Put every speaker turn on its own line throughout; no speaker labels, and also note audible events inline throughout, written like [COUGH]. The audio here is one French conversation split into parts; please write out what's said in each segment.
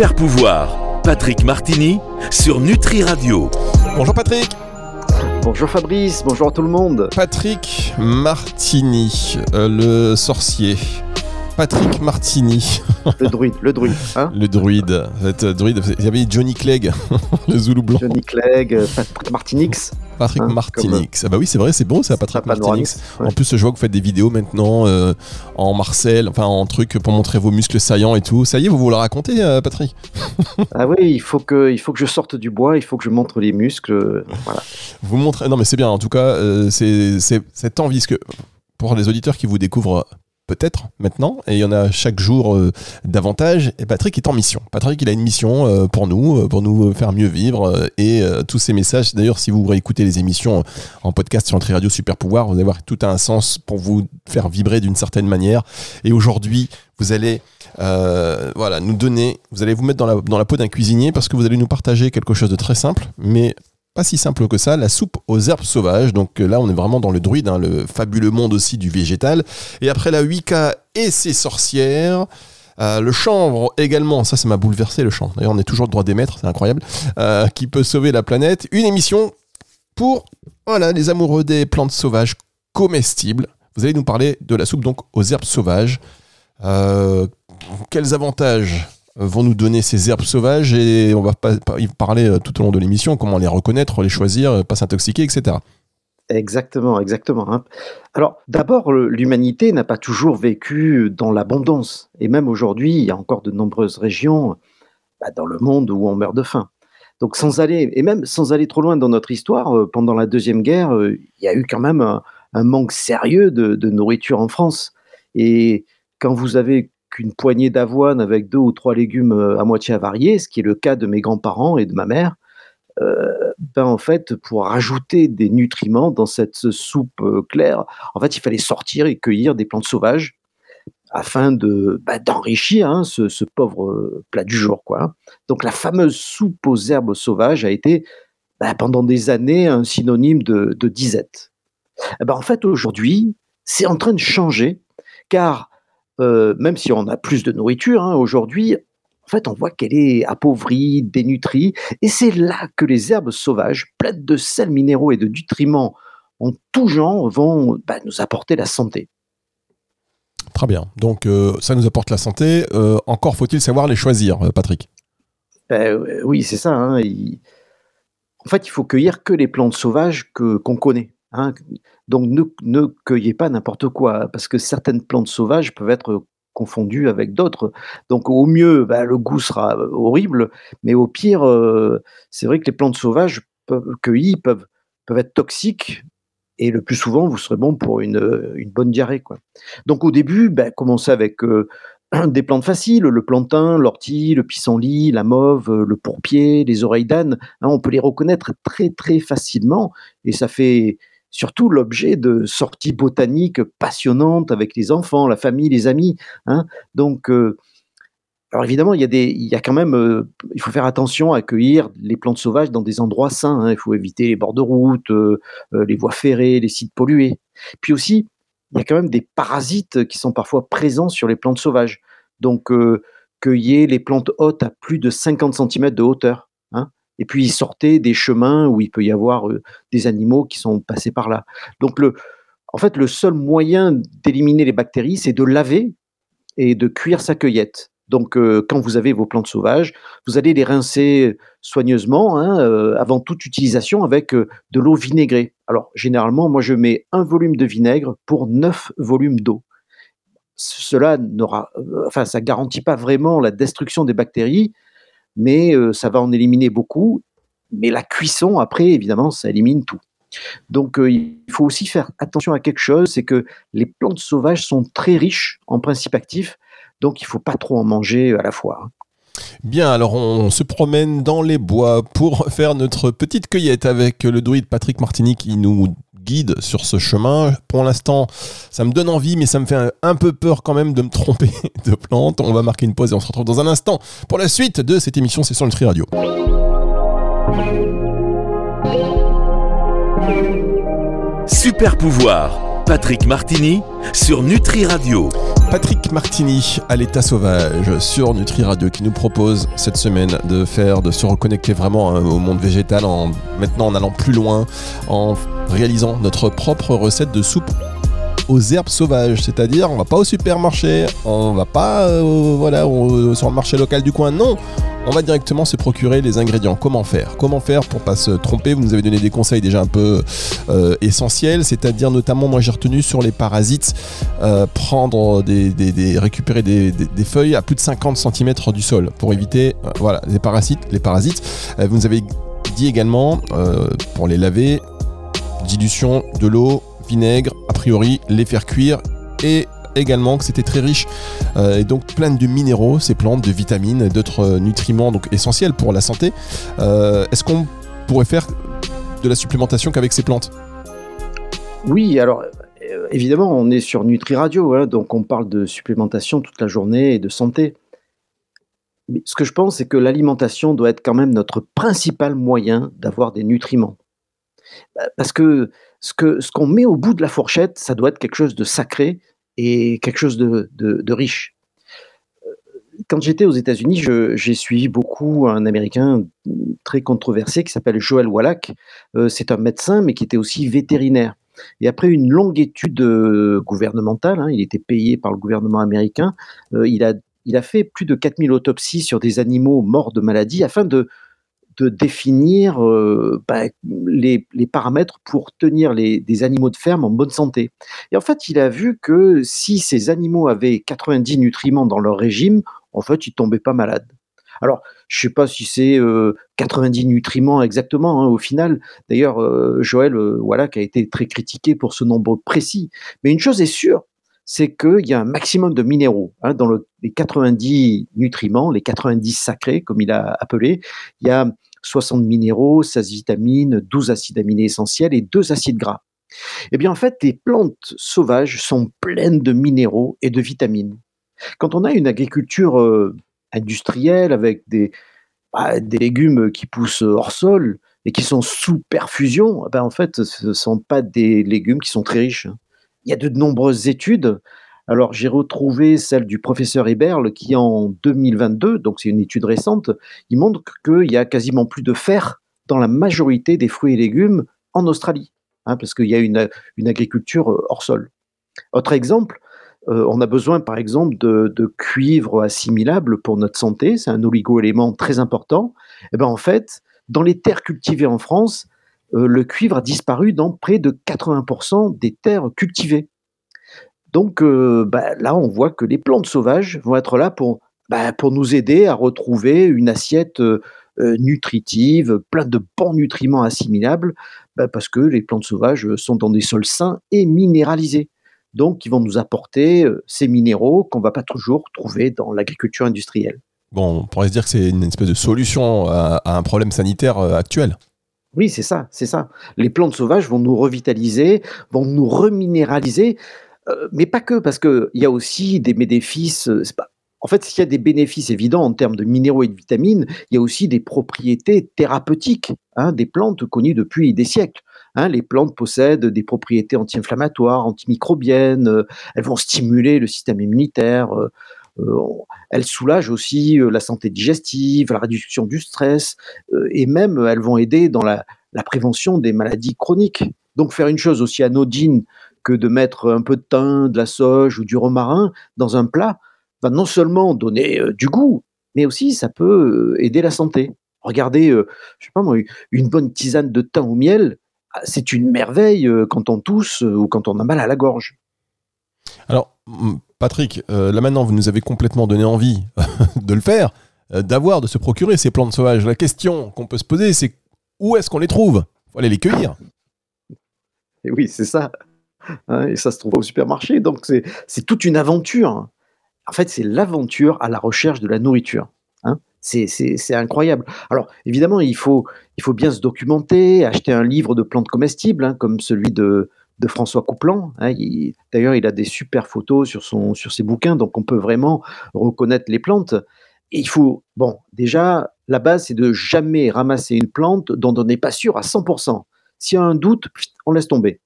Super pouvoir, Patrick Martini sur Nutri Radio.
Bonjour Patrick.
Bonjour Fabrice, bonjour tout le monde.
Patrick Martini, euh, le sorcier. Patrick Martini.
Le druide, le druide. Hein
le druide. Vous druide. Il y avait Johnny Clegg, [LAUGHS] le Zoulou blanc.
Johnny Clegg, euh, Patrick Martinix.
Patrick hein, Martinix. Ah bah oui, c'est vrai, c'est bon, c'est Patrick Martinix. En plus, je vois que vous faites des vidéos maintenant euh, en Marcel, enfin en truc pour montrer vos muscles saillants et tout. Ça y est, vous vous le racontez, euh, Patrick? [LAUGHS]
Ah oui, il faut que, il faut que je sorte du bois, il faut que je montre les muscles. Voilà.
Vous montrez. Non, mais c'est bien. En tout cas, c'est cette envie, que pour les auditeurs qui vous découvrent peut-être maintenant, et il y en a chaque jour euh, davantage. Et Patrick est en mission. Patrick, il a une mission euh, pour nous, euh, pour nous faire mieux vivre. et tous ces messages, d'ailleurs, si vous réécoutez les émissions en podcast sur Nutri Radio Super Pouvoir, vous allez voir tout a un sens pour vous faire vibrer d'une certaine manière. Et aujourd'hui, vous allez voilà, nous donner, vous allez vous mettre dans la, dans la peau d'un cuisinier parce que vous allez nous partager quelque chose de très simple, mais pas si simple que ça, la soupe aux herbes sauvages. Donc euh, là, on est vraiment dans le druide, hein, le fabuleux monde aussi du végétal. Et après la Wicca et ses sorcières, euh, le chanvre également, ça ça m'a bouleversé le chanvre. D'ailleurs, on est toujours le droit d'émettre, c'est incroyable. Euh, qui peut sauver la planète. Une émission pour voilà, les amoureux des plantes sauvages comestibles. Vous allez nous parler de la soupe donc aux herbes sauvages. quels avantages vont nous donner ces herbes sauvages et on va parler euh, tout au long de l'émission, comment les reconnaître, les choisir, euh, pas s'intoxiquer, etc.
Exactement, exactement. Hein. Alors d'abord, l'humanité n'a pas toujours vécu dans l'abondance. Et même aujourd'hui, il y a encore de nombreuses régions bah, dans le monde où on meurt de faim. Donc sans aller, et même sans aller trop loin dans notre histoire, euh, pendant la Deuxième Guerre, il y a eu quand même un, manque sérieux de, nourriture en France. Et quand vous avez qu'une poignée d'avoine avec deux ou trois légumes euh, à moitié avariés, ce qui est le cas de mes grands-parents et de ma mère, euh, ben en fait, pour rajouter des nutriments dans cette soupe euh, claire, en fait, il fallait sortir et cueillir des plantes sauvages afin de bah, d'enrichir hein, ce, pauvre plat du jour, quoi. Donc la fameuse soupe aux herbes sauvages a été bah, pendant des années un synonyme de, disette. Eh ben, en fait, aujourd'hui, c'est en train de changer, car euh, même si on a plus de nourriture hein, aujourd'hui, en fait, on voit qu'elle est appauvrie, dénutrie, et c'est là que les herbes sauvages, pleines de sels minéraux et de nutriments en tout genre, vont bah, nous apporter la santé.
Très bien. Donc, euh, ça nous apporte la santé. Euh, encore faut-il savoir les choisir, Patrick
ben, Oui, c'est ça. Hein. En fait, il faut cueillir que les plantes sauvages que qu'on connaît. Hein. Donc ne, cueillez pas n'importe quoi, parce que certaines plantes sauvages peuvent être confondues avec d'autres. Donc au mieux, bah, le goût sera euh, horrible, mais au pire, euh, c'est vrai que les plantes sauvages cueillies peuvent, être toxiques, et le plus souvent, vous serez bon pour une, bonne diarrhée. Donc au début, bah, commencez avec euh, [CLEARS THROAT] des plantes faciles, le plantain, l'ortie, le pissenlit, la mauve, le pourpier, les oreilles d'âne. Hein, on peut les reconnaître très très facilement, et ça fait surtout l'objet de sorties botaniques passionnantes avec les enfants, la famille, les amis. Hein. Donc, euh, alors évidemment, il y a des, il y a quand même, euh, il faut faire attention à accueillir les plantes sauvages dans des endroits sains. Hein. Il faut éviter les bords de route, euh, les voies ferrées, les sites pollués. Puis aussi, il y a quand même des parasites qui sont parfois présents sur les plantes sauvages. Donc, cueillez les plantes hautes à plus de 50 cm de hauteur et puis ils sortaient des chemins où il peut y avoir des animaux qui sont passés par là. Donc le, en fait, le seul moyen d'éliminer les bactéries, c'est de laver et de cuire sa cueillette. Donc, quand vous avez vos plantes sauvages, vous allez les rincer soigneusement hein, avant toute utilisation avec de l'eau vinaigrée. Alors, généralement, moi, je mets un volume de vinaigre pour neuf volumes d'eau. Cela n'aura, enfin, ça garantit pas vraiment la destruction des bactéries, mais euh, ça va en éliminer beaucoup. Mais la cuisson, après, évidemment, ça élimine tout. Donc, euh, il faut aussi faire attention à quelque chose, c'est que les plantes sauvages sont très riches en principes actifs, donc il ne faut pas trop en manger à la fois.
Bien, alors on se promène dans les bois pour faire notre petite cueillette avec le druide Patrick Martini qui nous guide sur ce chemin. Pour l'instant, ça me donne envie, mais ça me fait un, peu peur quand même de me tromper [LAUGHS] de plante. On va marquer une pause et on se retrouve dans un instant pour la suite de cette émission C'est sur Nutri Radio.
Super pouvoir, Patrick Martini sur Nutri Radio.
Patrick Martini à l'état sauvage sur Nutri Radio qui nous propose cette semaine de faire, de se reconnecter vraiment hein, au monde végétal en maintenant en allant plus loin, en réalisant notre propre recette de soupe aux herbes sauvages, c'est-à-dire on va pas au supermarché, on va pas euh, voilà sur le marché local du coin, non, on va directement se procurer les ingrédients. Comment faire? Comment faire pour pas se tromper? Vous nous avez donné des conseils déjà un peu euh, essentiels, c'est-à-dire notamment moi j'ai retenu sur les parasites, euh, prendre des, récupérer des, feuilles à plus de 50 cm du sol pour éviter voilà les parasites. Les parasites. vous nous avez dit également pour les laver, dilution de l'eau vinaigre, a priori les faire cuire et également que c'était très riche euh, et donc plein de minéraux, ces plantes, de vitamines, d'autres nutriments donc essentiels pour la santé. Euh, est-ce qu'on pourrait faire de la supplémentation qu'avec ces plantes?
Oui, alors euh, évidemment, on est sur Nutri Radio, hein, donc on parle de supplémentation toute la journée et de santé. Mais ce que je pense, c'est que l'alimentation doit être quand même notre principal moyen d'avoir des nutriments. Bah, parce que ce qu'on ce qu'on met au bout de la fourchette, ça doit être quelque chose de sacré et quelque chose de, de, riche. Euh, quand j'étais aux États-Unis, j'ai suivi beaucoup un Américain très controversé qui s'appelle Joel Wallach. Euh, c'est un médecin, mais qui était aussi vétérinaire. Et après une longue étude euh, gouvernementale, hein, il était payé par le gouvernement américain, il, a, il a fait plus de 4000 autopsies sur des animaux morts de maladie afin de, de définir euh, bah, les, paramètres pour tenir les, des animaux de ferme en bonne santé. Et en fait, il a vu que si ces animaux avaient 90 nutriments dans leur régime, en fait, ils tombaient pas malades. Alors, je ne sais pas si c'est 90 euh, nutriments exactement hein, au final. D'ailleurs, euh, Joël voilà, qui a été très critiqué pour ce nombre précis. Mais une chose est sûre, c'est qu'il y a un maximum de minéraux. Hein, dans les 90 nutriments, les 90 sacrés, comme il a appelé, il y a 60 minéraux, 16 vitamines, 12 acides aminés essentiels et 2 acides gras. Eh bien, en fait, les plantes sauvages sont pleines de minéraux et de vitamines. Quand on a une agriculture euh, industrielle avec des, bah, des légumes qui poussent hors sol et qui sont sous perfusion, eh ben, en fait, ce ne sont pas des légumes qui sont très riches. Il y a de nombreuses études alors j'ai retrouvé celle du professeur Eberle qui en 2022, donc c'est une étude récente, il montre qu'il y a quasiment plus de fer dans la majorité des fruits et légumes en Australie, hein, parce qu'il y a une, agriculture euh, hors sol. Autre exemple, euh, on a besoin par exemple de, cuivre assimilable pour notre santé, c'est un oligo-élément très important. Et eh ben en fait, dans les terres cultivées en France, le cuivre a disparu dans près de 80% des terres cultivées. Donc euh, bah, là, on voit que les plantes sauvages vont être là pour, bah, nous aider à retrouver une assiette euh, euh, nutritive, plein de bons nutriments assimilables, bah, parce que les plantes sauvages sont dans des sols sains et minéralisés. Donc, ils vont nous apporter ces minéraux qu'on ne va pas toujours trouver dans l'agriculture industrielle.
Bon, on pourrait se dire que c'est une espèce de solution à, un problème sanitaire actuel.
Oui, c'est ça, c'est ça. Les plantes sauvages vont nous revitaliser, vont nous reminéraliser. Euh, mais pas que, parce qu'il y a aussi des bénéfices. Euh, en fait, s'il y a des bénéfices évidents en termes de minéraux et de vitamines, il y a aussi des propriétés thérapeutiques hein, des plantes connues depuis des siècles. Hein. les plantes possèdent des propriétés anti-inflammatoires, antimicrobiennes, euh, elles vont stimuler le système immunitaire, elles soulagent aussi la santé digestive, la réduction du stress, et même elles vont aider dans la, prévention des maladies chroniques. Donc faire une chose aussi anodine que de mettre un peu de thym, de la sauge ou du romarin dans un plat va non seulement donner euh, du goût, mais aussi ça peut euh, aider la santé. Regardez, euh, je sais pas moi, une bonne tisane de thym au miel, ah, c'est une merveille quand on tousse ou quand on a mal à la gorge.
Alors, Patrick, là maintenant, vous nous avez complètement donné envie [LAUGHS] de le faire, d'avoir, de se procurer ces plantes sauvages. La question qu'on peut se poser, c'est où est-ce qu'on les trouve? Il faut aller les cueillir.
Et oui, c'est ça. Hein, et ça se trouve au supermarché. Donc c'est toute une aventure. En fait, c'est l'aventure à la recherche de la nourriture. Hein. C'est incroyable. Alors, évidemment, il faut, il faut bien se documenter, acheter un livre de plantes comestibles, hein, comme celui de, de François Couplan. D'ailleurs, il a des super photos sur, son, sur ses bouquins, donc on peut vraiment reconnaître les plantes. Il faut, bon, déjà, la base, c'est de jamais ramasser une plante dont on n'est pas sûr à 100%. S'il y a un doute, on laisse tomber.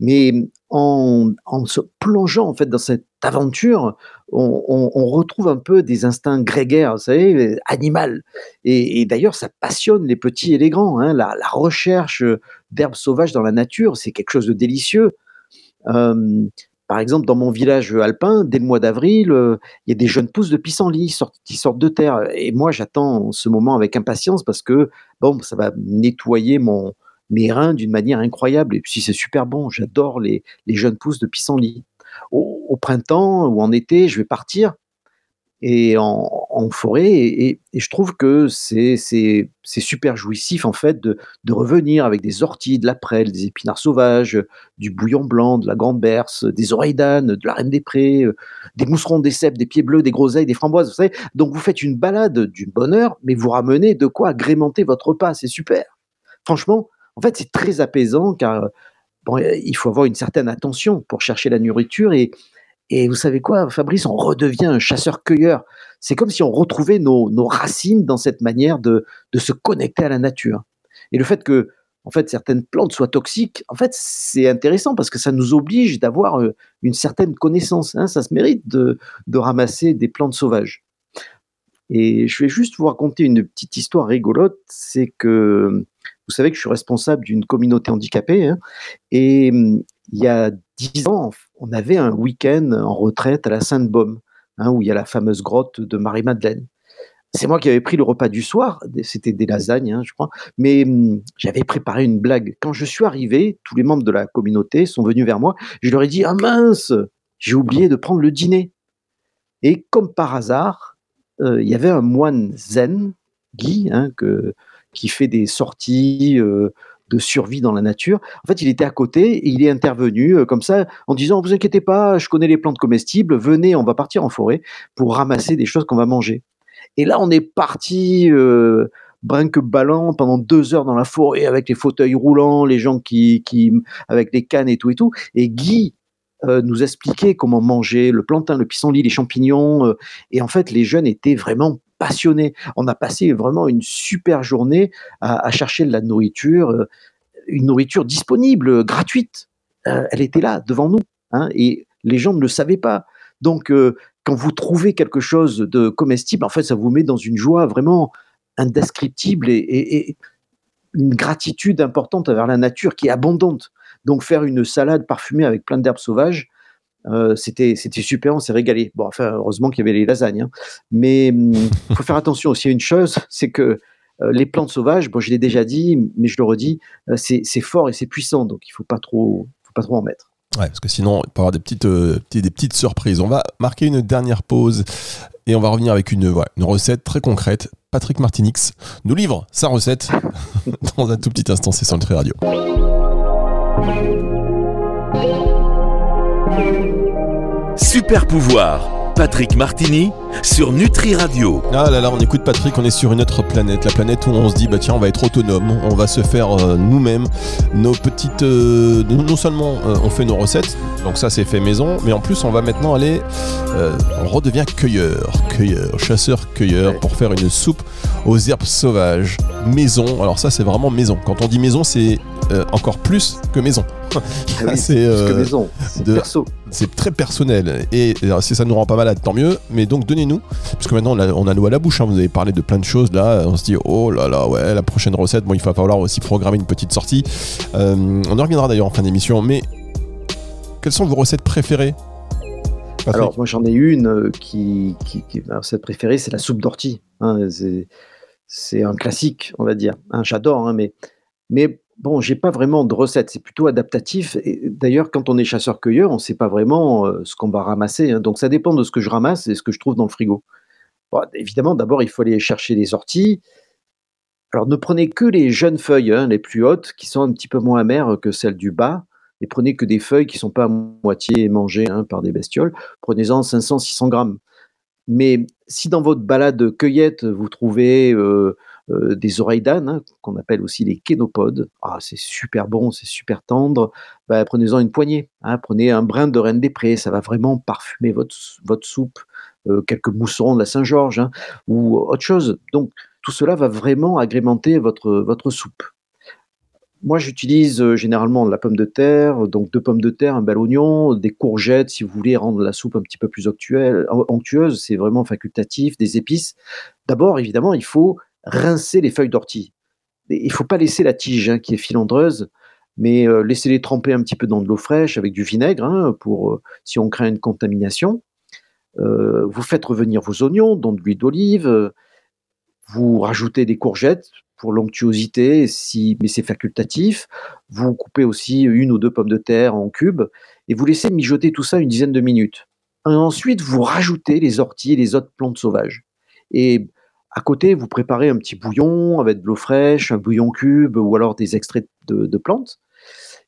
Mais en, se plongeant en fait dans cette aventure, on, retrouve un peu des instincts grégaires, vous savez, animal. Et, d'ailleurs, ça passionne les petits et les grands. Hein. La, recherche d'herbes sauvages dans la nature, c'est quelque chose de délicieux. Euh, par exemple, dans mon village alpin, dès le mois d'avril, euh, il y a des jeunes pousses de pissenlit qui sortent de terre. Et moi, j'attends ce moment avec impatience parce que bon, ça va nettoyer mon, mes reins d'une manière incroyable. Et puis c'est super bon, j'adore les, jeunes pousses de pissenlit. au, printemps ou en été, je vais partir et en, forêt. Et, je trouve que c'est super jouissif en fait de, revenir avec des orties, de la prêle, des épinards sauvages, du bouillon blanc, de la grande berce, des oreilles d'âne, de la reine des prés, euh, des mousserons, des cèpes, des pieds bleus, des groseilles, des framboises. Vous savez Donc vous faites une balade d'une bonne heure, mais vous ramenez de quoi agrémenter votre repas. C'est super. Franchement, en fait, c'est très apaisant car bon, il faut avoir une certaine attention pour chercher la nourriture et et vous savez quoi, Fabrice, on redevient un chasseur-cueilleur. C'est comme si on retrouvait nos, racines dans cette manière de, se connecter à la nature. Et le fait que, en fait, certaines plantes soient toxiques, en fait, c'est intéressant parce que ça nous oblige d'avoir euh, une certaine connaissance. Hein. Ça se mérite de, ramasser des plantes sauvages. Et je vais juste vous raconter une petite histoire rigolote. C'est que vous savez que je suis responsable d'une communauté handicapée. Hein, et hum, il y a dix ans, on avait un week-end en retraite à la Sainte-Baume, hein, où il y a la fameuse grotte de Marie-Madeleine. C'est moi qui avais pris le repas du soir, c'était des lasagnes, hein, je crois, mais hum, j'avais préparé une blague. Quand je suis arrivé, tous les membres de la communauté sont venus vers moi. Je leur ai dit Ah mince, j'ai oublié de prendre le dîner. Et comme par hasard, euh, il y avait un moine zen, Guy, que, qui fait des sorties euh, de survie dans la nature. En fait, il était à côté et il est intervenu euh, comme ça en disant Vous inquiétez pas, je connais les plantes comestibles, venez, on va partir en forêt pour ramasser des choses qu'on va manger. Et là, on est parti. Euh, brinque ballant pendant deux heures dans la forêt avec les fauteuils roulants, les gens qui, avec les cannes et tout et tout. Et Guy euh, nous expliquait comment manger le plantain, le pissenlit, les champignons. et en fait, les jeunes étaient vraiment passionné. On a passé vraiment une super journée à, chercher de la nourriture, euh, une nourriture disponible, gratuite. Euh, elle était là, devant nous. Hein, et les gens ne le savaient pas. Donc, euh, quand vous trouvez quelque chose de comestible, en fait, ça vous met dans une joie vraiment indescriptible et une gratitude importante envers la nature qui est abondante. Donc, faire une salade parfumée avec plein d'herbes sauvages, euh, c'était super, on s'est régalé. Bon, enfin, heureusement qu'il y avait les lasagnes. Hein. Mais il hum, faut faire attention aussi à une chose, c'est que euh, les plantes sauvages, bon, je l'ai déjà dit, mais je le redis, euh, c'est fort et c'est puissant, donc il faut faut pas trop en mettre.
Ouais, parce que sinon, il peut y avoir des petites, des petites surprises. On va marquer une dernière pause et on va revenir avec une, une recette très concrète. Patrick Martinix nous livre sa recette [LAUGHS] dans un tout petit instant. C'est sur le Radio.
Super pouvoir. Patrick Martini sur Nutri Radio.
Ah là là, on écoute Patrick, on est sur une autre planète, la planète où on se dit bah tiens, on va être autonome, on va se faire euh, nous-mêmes nos petites euh, non seulement euh, on fait nos recettes, donc ça c'est fait maison, mais en plus on va maintenant aller on redevient cueilleur, cueilleur, chasseur cueilleur pour faire une soupe aux herbes sauvages maison. Alors ça c'est vraiment maison. Quand on dit maison, c'est encore plus que maison.
Ah [LAUGHS] c'est c'est perso.
c'est très personnel. Et si ça nous rend pas malade tant mieux. Mais donc donnez-nous. Parce que maintenant on a, l'eau à la bouche hein. vous avez parlé de plein de choses là. On se dit oh là là ouais la prochaine recette. Bon il va falloir aussi programmer une petite sortie. Euh, on en reviendra d'ailleurs en fin d'émission. Mais quelles sont vos recettes préférées
alors moi j'en ai une euh, qui, qui, ma recette préférée c'est la soupe d'ortie hein. c'est un classique on va dire. Hein, j'adore mais mais Bon, j'ai pas vraiment de recette, c'est plutôt adaptatif. D'ailleurs, quand on est chasseur-cueilleur, on ne sait pas vraiment euh, ce qu'on va ramasser. Hein. Donc, ça dépend de ce que je ramasse et ce que je trouve dans le frigo. évidemment, d'abord, il faut aller chercher les orties. Alors, ne prenez que les jeunes feuilles, hein, les plus hautes, qui sont un petit peu moins amères que celles du bas. Et prenez que des feuilles qui ne sont pas à moitié mangées hein, par des bestioles. Prenez-en 500-600 grammes. Mais si dans votre balade cueillette, vous trouvez euh, des oreilles d'âne, hein, qu'on appelle aussi les kénopodes. Ah, c'est super bon, c'est super tendre. Bah, prenez-en une poignée. Hein. prenez un brin de reine des prés, ça va vraiment parfumer votre, votre soupe. Euh, quelques moussons de la Saint-Georges hein, ou autre chose. Donc, tout cela va vraiment agrémenter votre, votre soupe. moi, j'utilise euh, généralement de la pomme de terre, donc deux pommes de terre, un bel oignon, des courgettes si vous voulez rendre la soupe un petit peu plus onctueuse, c'est vraiment facultatif, des épices. D'abord, évidemment, il faut rincer les feuilles d'ortie. Il ne faut pas laisser la tige hein, qui est filandreuse, mais euh, laissez-les tremper un petit peu dans de l'eau fraîche avec du vinaigre hein, pour euh, si on craint une contamination. vous faites revenir vos oignons dans de l'huile d'olive. vous rajoutez des courgettes pour l'onctuosité, si, mais c'est facultatif. Vous coupez aussi une ou deux pommes de terre en cubes et vous laissez mijoter tout ça une dizaine de minutes. Ensuite, vous rajoutez les orties et les autres plantes sauvages. Et à côté, vous préparez un petit bouillon avec de l'eau fraîche, un bouillon cube ou alors des extraits de, plantes.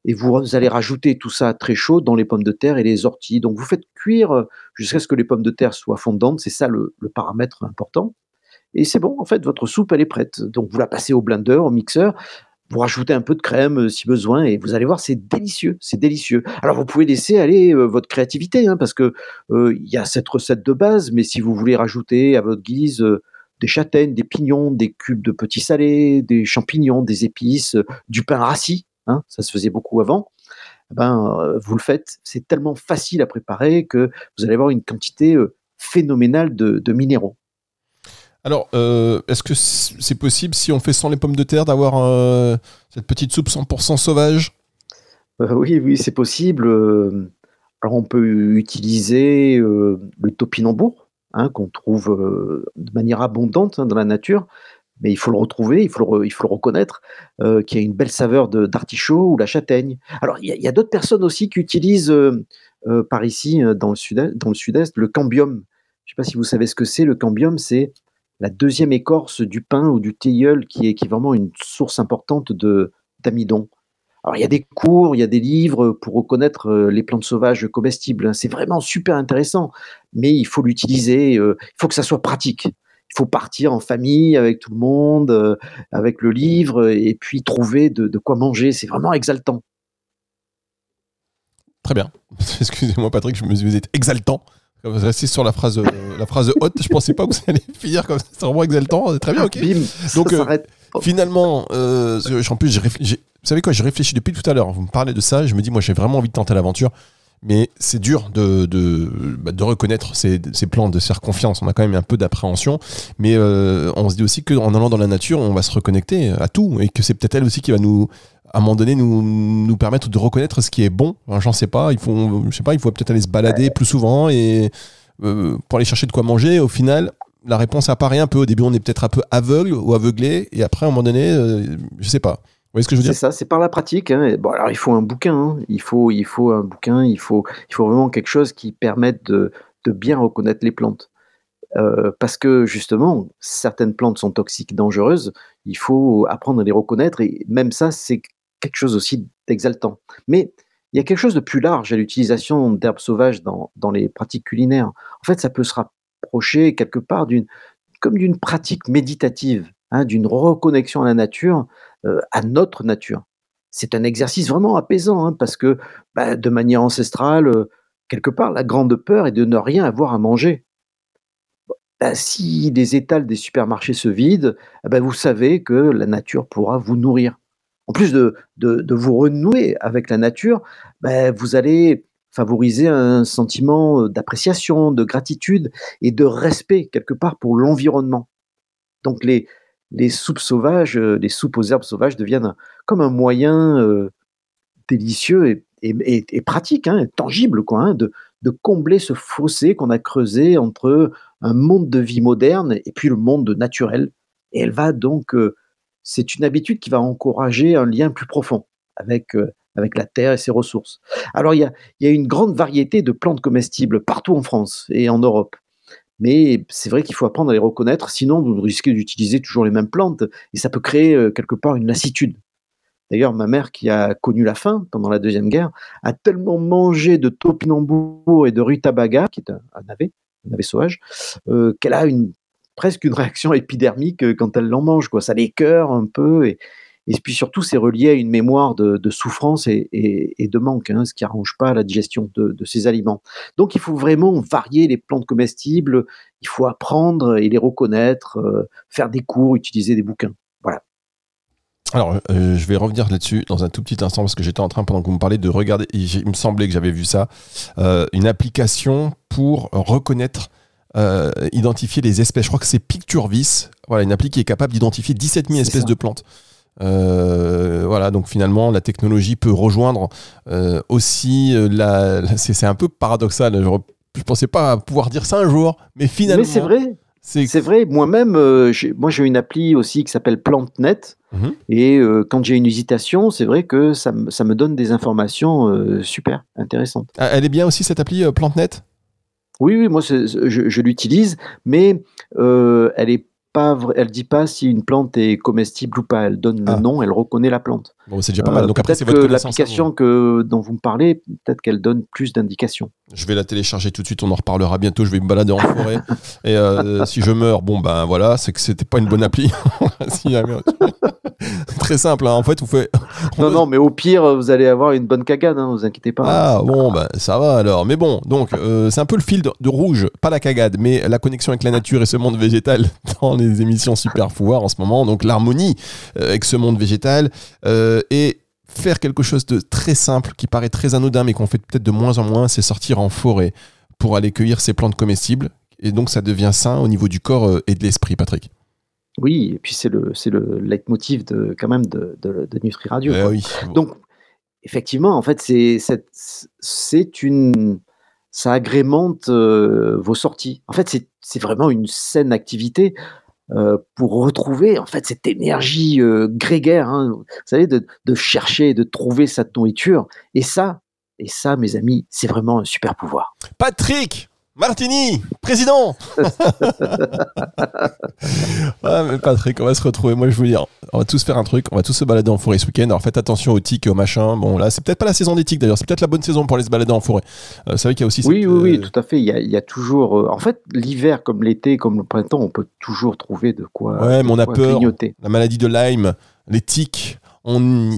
Et vous allez rajouter tout ça très chaud dans les pommes de terre et les orties. Donc vous faites cuire jusqu'à ce que les pommes de terre soient fondantes. C'est ça le paramètre important et c'est bon, en fait, votre soupe, elle est prête. Donc, vous la passez au blender, au mixeur, vous rajoutez un peu de crème euh, si besoin, et vous allez voir, c'est délicieux, c'est délicieux. Alors, vous pouvez laisser aller euh, votre créativité, hein, parce que euh, il y a cette recette de base, mais si vous voulez rajouter à votre guise des châtaignes, des pignons, des cubes de petits salés, des champignons, des épices, du pain rassis, hein, ça se faisait beaucoup avant, eh ben, vous le faites. C'est tellement facile à préparer que vous allez avoir une quantité phénoménale de minéraux.
Alors, euh, est-ce que c'est possible, si on fait sans les pommes de terre, d'avoir euh, cette petite soupe 100% sauvage?
Euh, Oui, oui, c'est possible. Alors, on peut utiliser le topinambour, hein, qu'on trouve de manière abondante hein, dans la nature, mais il faut le retrouver, il faut le, reconnaître, qui a une belle saveur d'artichaut ou la châtaigne. Alors, il y a, d'autres personnes aussi qui utilisent par ici, dans le sud-est, le cambium. Je ne sais pas si vous savez ce que c'est. Le cambium, c'est la deuxième écorce du pain ou du tilleul qui est, vraiment une source importante de d'amidon. Il y a des cours, il y a des livres pour reconnaître euh, les plantes sauvages comestibles. Hein. C'est vraiment super intéressant, mais il faut l'utiliser. Euh, il faut que ça soit pratique. Il faut partir en famille avec tout le monde, euh, avec le livre, et puis trouver de, quoi manger. C'est vraiment exaltant.
Très bien. [LAUGHS] Excusez-moi Patrick, je me suis êtes exaltant. Vous restez sur la phrase, euh, la phrase haute. Je pensais pas que vous allez finir comme ça. C'est vraiment exaltant. Très bien, ok.
Donc, euh,
finalement, euh, en plus, j'ai vous savez quoi, j'ai réfléchi depuis tout à l'heure. Vous me parlez de ça. Je me dis, moi, j'ai vraiment envie de tenter l'aventure. Mais c'est dur de, de, bah, de reconnaître ces, ces, plans, de se faire confiance. On a quand même un peu d'appréhension. Mais euh, on se dit aussi qu'en allant dans la nature, on va se reconnecter à tout. Et que c'est peut-être elle aussi qui va nous, à un moment donné, nous, nous permettre de reconnaître ce qui est bon. J'en sais pas. Il faut, je sais pas, il faut peut-être aller se balader plus souvent et euh, pour aller chercher de quoi manger. Au final, la réponse apparaît un peu. Au début, on est peut-être un peu aveugle ou aveuglé. Et après, à un moment donné, euh, je sais pas voyez ce que je veux dire?
C'est ça, c'est par la pratique. Hein. Bon, alors il faut un bouquin, hein. il, faut, il faut un bouquin, il faut, il faut vraiment quelque chose qui permette de, de bien reconnaître les plantes. Euh, parce que justement, certaines plantes sont toxiques, dangereuses, il faut apprendre à les reconnaître, et même ça, c'est quelque chose aussi d'exaltant. Mais il y a quelque chose de plus large à l'utilisation d'herbes sauvages dans, les pratiques culinaires. En fait, ça peut se rapprocher quelque part d'une comme d'une pratique méditative, hein, d'une reconnexion à la nature, euh, à notre nature. C'est un exercice vraiment apaisant, hein, parce que bah, de manière ancestrale, euh, quelque part, la grande peur est de ne rien avoir à manger. Bah, si les étals des supermarchés se vident, eh ben, vous savez que la nature pourra vous nourrir. En plus de, de, vous renouer avec la nature, bah, vous allez favoriser un sentiment euh, d'appréciation, de gratitude et de respect quelque part pour l'environnement. Donc les, les soupes sauvages, euh, les soupes aux herbes sauvages deviennent comme un moyen euh, délicieux et, pratique, hein, tangible, quoi, hein, de, combler ce fossé qu'on a creusé entre un monde de vie moderne et puis le monde naturel. Et elle va donc, c'est une habitude qui va encourager un lien plus profond avec, avec la terre et ses ressources. Alors il y a une grande variété de plantes comestibles partout en France et en Europe. Mais c'est vrai qu'il faut apprendre à les reconnaître, sinon vous risquez d'utiliser toujours les mêmes plantes et ça peut créer euh, quelque part une lassitude. D'ailleurs, ma mère, qui a connu la faim pendant la Deuxième Guerre, a tellement mangé de topinambour et de rutabaga, qui est un, navet, un navet sauvage, euh, qu'elle a une, presque une réaction épidermique euh, quand elle l'en mange. Quoi. Ça l'écœure un peu et, puis surtout, c'est relié à une mémoire de, souffrance et, de manque, hein, ce qui n'arrange pas la digestion de, ces aliments. Donc il faut vraiment varier les plantes comestibles, il faut apprendre et les reconnaître, euh, faire des cours, utiliser des bouquins. Voilà.
Alors, euh, je vais revenir là-dessus dans un tout petit instant parce que j'étais en train, pendant que vous me parlez, de regarder. il me semblait que j'avais vu ça. une application pour reconnaître, euh, identifier les espèces. Je crois que c'est Picturevis. Voilà, une appli qui est capable d'identifier 17 000
C'est
espèces
ça.
de plantes. Euh, voilà, donc finalement, la technologie peut rejoindre euh, aussi la. la- c'est un peu paradoxal. Je, je pensais pas pouvoir dire ça un jour, mais finalement.
Mais c'est vrai,
c'est-
vrai. Moi-même, euh, j'ai- moi j'ai une appli aussi qui s'appelle PlanteNet.
Mhm.
Et quand j'ai une hésitation, c'est vrai que ça, me- ça me donne des informations super intéressantes.
Ah, Elle est bien aussi cette appli PlanteNet
Oui, oui, moi je, je l'utilise, mais euh, elle est pas, elle dit pas si une plante est comestible ou pas. Elle donne
Ah.
le nom, elle reconnaît la plante.
Bon, c'est déjà pas
Euh,
mal. Donc après, c'est votre vous.
l'application que dont vous me parlez, peut-être qu'elle donne plus d'indications.
Je vais la télécharger tout de suite, on en reparlera bientôt. Je vais me balader en forêt. [LAUGHS] Et euh, si je meurs, bon ben voilà, c'est que c'était pas une bonne appli. [LAUGHS] [LAUGHS] Très simple, hein. en fait, vous faites.
Non, non, mais au pire, vous allez avoir une bonne cagade, hein, vous inquiétez pas.
Ah bon, ben ça va alors. Mais bon, donc euh, c'est un peu le fil de, de rouge, pas la cagade, mais la connexion avec la nature et ce monde végétal dans les émissions Super Pouvoir en ce moment. Donc l'harmonie euh, avec ce monde végétal euh, et faire quelque chose de très simple qui paraît très anodin, mais qu'on fait peut-être de moins en moins, c'est sortir en forêt pour aller cueillir ces plantes comestibles. Et donc ça devient sain au niveau du corps euh, et de l'esprit, Patrick.
Oui, et puis c'est le, c'est le leitmotiv de, quand même de, de, de Nutri Radio.
Eh oui.
Donc, effectivement, en fait, c'est, c'est, c'est une. Ça agrémente euh, vos sorties. En fait, c'est, c'est vraiment une saine activité euh, pour retrouver en fait cette énergie euh, grégaire, hein, vous savez, de, de chercher, de trouver sa nourriture. Et ça, et ça, mes amis, c'est vraiment un super pouvoir.
Patrick Martini, président [LAUGHS] Ah mais Patrick, on va se retrouver. Moi je veux dire, on va tous faire un truc, on va tous se balader en forêt ce week-end. Alors faites attention aux tiques et aux machins. Bon là, c'est peut-être pas la saison des tiques d'ailleurs, c'est peut-être la bonne saison pour aller se balader en forêt. Euh, c'est vrai qu'il y a aussi
Oui,
cette,
oui, oui,
euh,
tout à fait. Il y a, il y a toujours. euh, en fait, l'hiver, comme l'été, comme le printemps, on peut toujours trouver de quoi.
Ouais, mais on a peur.
grignoter.
la maladie de Lyme, les tiques. On,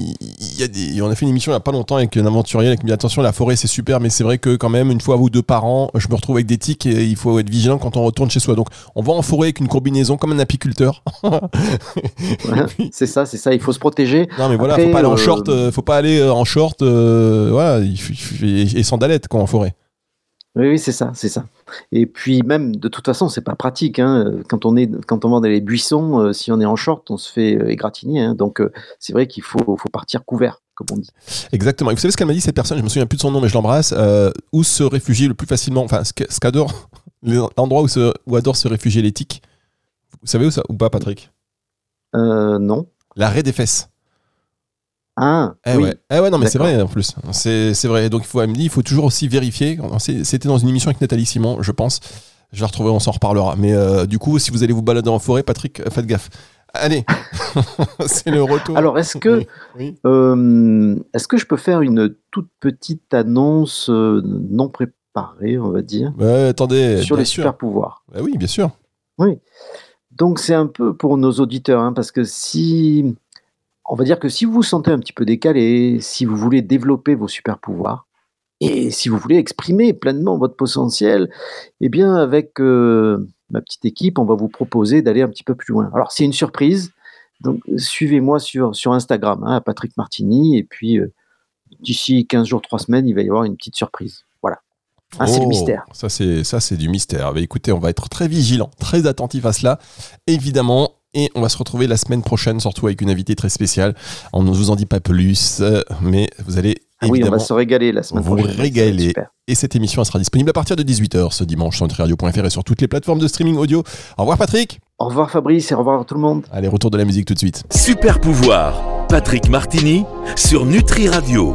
y a des- on a fait une émission il n'y a pas longtemps avec un aventurier avec mis attention la forêt c'est super mais c'est vrai que quand même une fois ou deux par an je me retrouve avec des tiques et il faut être vigilant quand on retourne chez soi donc on va en forêt avec une combinaison comme un apiculteur [LAUGHS]
c'est ça, c'est ça. Il faut se protéger.
Non mais voilà,
Après,
faut pas aller en
euh,
short, euh, faut pas aller euh, en short, euh, voilà, et, et sandalettes quoi en forêt.
Oui, oui, c'est ça, c'est ça. Et puis même, de toute façon, c'est pas pratique. hein. Quand on est, quand on va dans les buissons, euh, si on est en short, on se fait euh, égratigner. hein. Donc euh, c'est vrai qu'il faut, faut partir couvert, comme on dit.
Exactement. Et vous savez ce qu'elle m'a dit cette personne, je me souviens plus de son nom mais je l'embrasse, où se réfugier le plus facilement, enfin ce qu'adore, [LAUGHS] l'endroit où, se, où adore se réfugier les tiques. Vous savez où ça ou pas Patrick?
Non.
L'arrêt des fesses.
Ah,
Eh
oui.
ouais. Eh ouais, non mais c'est vrai en plus. C'est vrai. Donc il faut, elle me dit, il faut toujours aussi vérifier. C'était dans une émission avec Nathalie Simon, je pense. Je vais la retrouver, on s'en reparlera. Mais euh, du coup, si vous allez vous balader en forêt, Patrick, euh, faites gaffe. Allez, [LAUGHS] c'est le retour.
Alors, est-ce que,
Oui, oui.
euh, est-ce que je peux faire une toute petite annonce non préparée, on va dire,
Ouais, attendez,
sur les
sûr.
super pouvoirs?
Bah oui, bien sûr.
Donc c'est un peu pour nos auditeurs, hein, parce que si, on va dire que si vous vous sentez un petit peu décalé, si vous voulez développer vos super pouvoirs, et si vous voulez exprimer pleinement votre potentiel, eh bien avec euh, ma petite équipe, on va vous proposer d'aller un petit peu plus loin. Alors c'est une surprise, donc suivez-moi sur, sur Instagram, hein, Patrick Martini, et puis euh, d'ici 15 jours, 3 semaines, il va y avoir une petite surprise. Voilà. Ah, c'est le
Oh,
mystère.
Ça, c'est ça, c'est du mystère. Bah, écoutez, on va être très vigilant, très attentif à cela, évidemment. Et on va se retrouver la semaine prochaine, surtout avec une invitée très spéciale. On ne vous en dit pas plus, euh, mais vous allez
Ah oui, on va se régaler la semaine
vous
prochaine. être
régaler. et cette émission elle sera disponible à partir de 18h ce dimanche sur nutriradio.fr et sur toutes les plateformes de streaming audio. Au revoir Patrick.
Au revoir Fabrice et au revoir tout le monde.
Allez, retour de la musique tout de suite.
Super pouvoir. Patrick Martini sur Nutri Radio.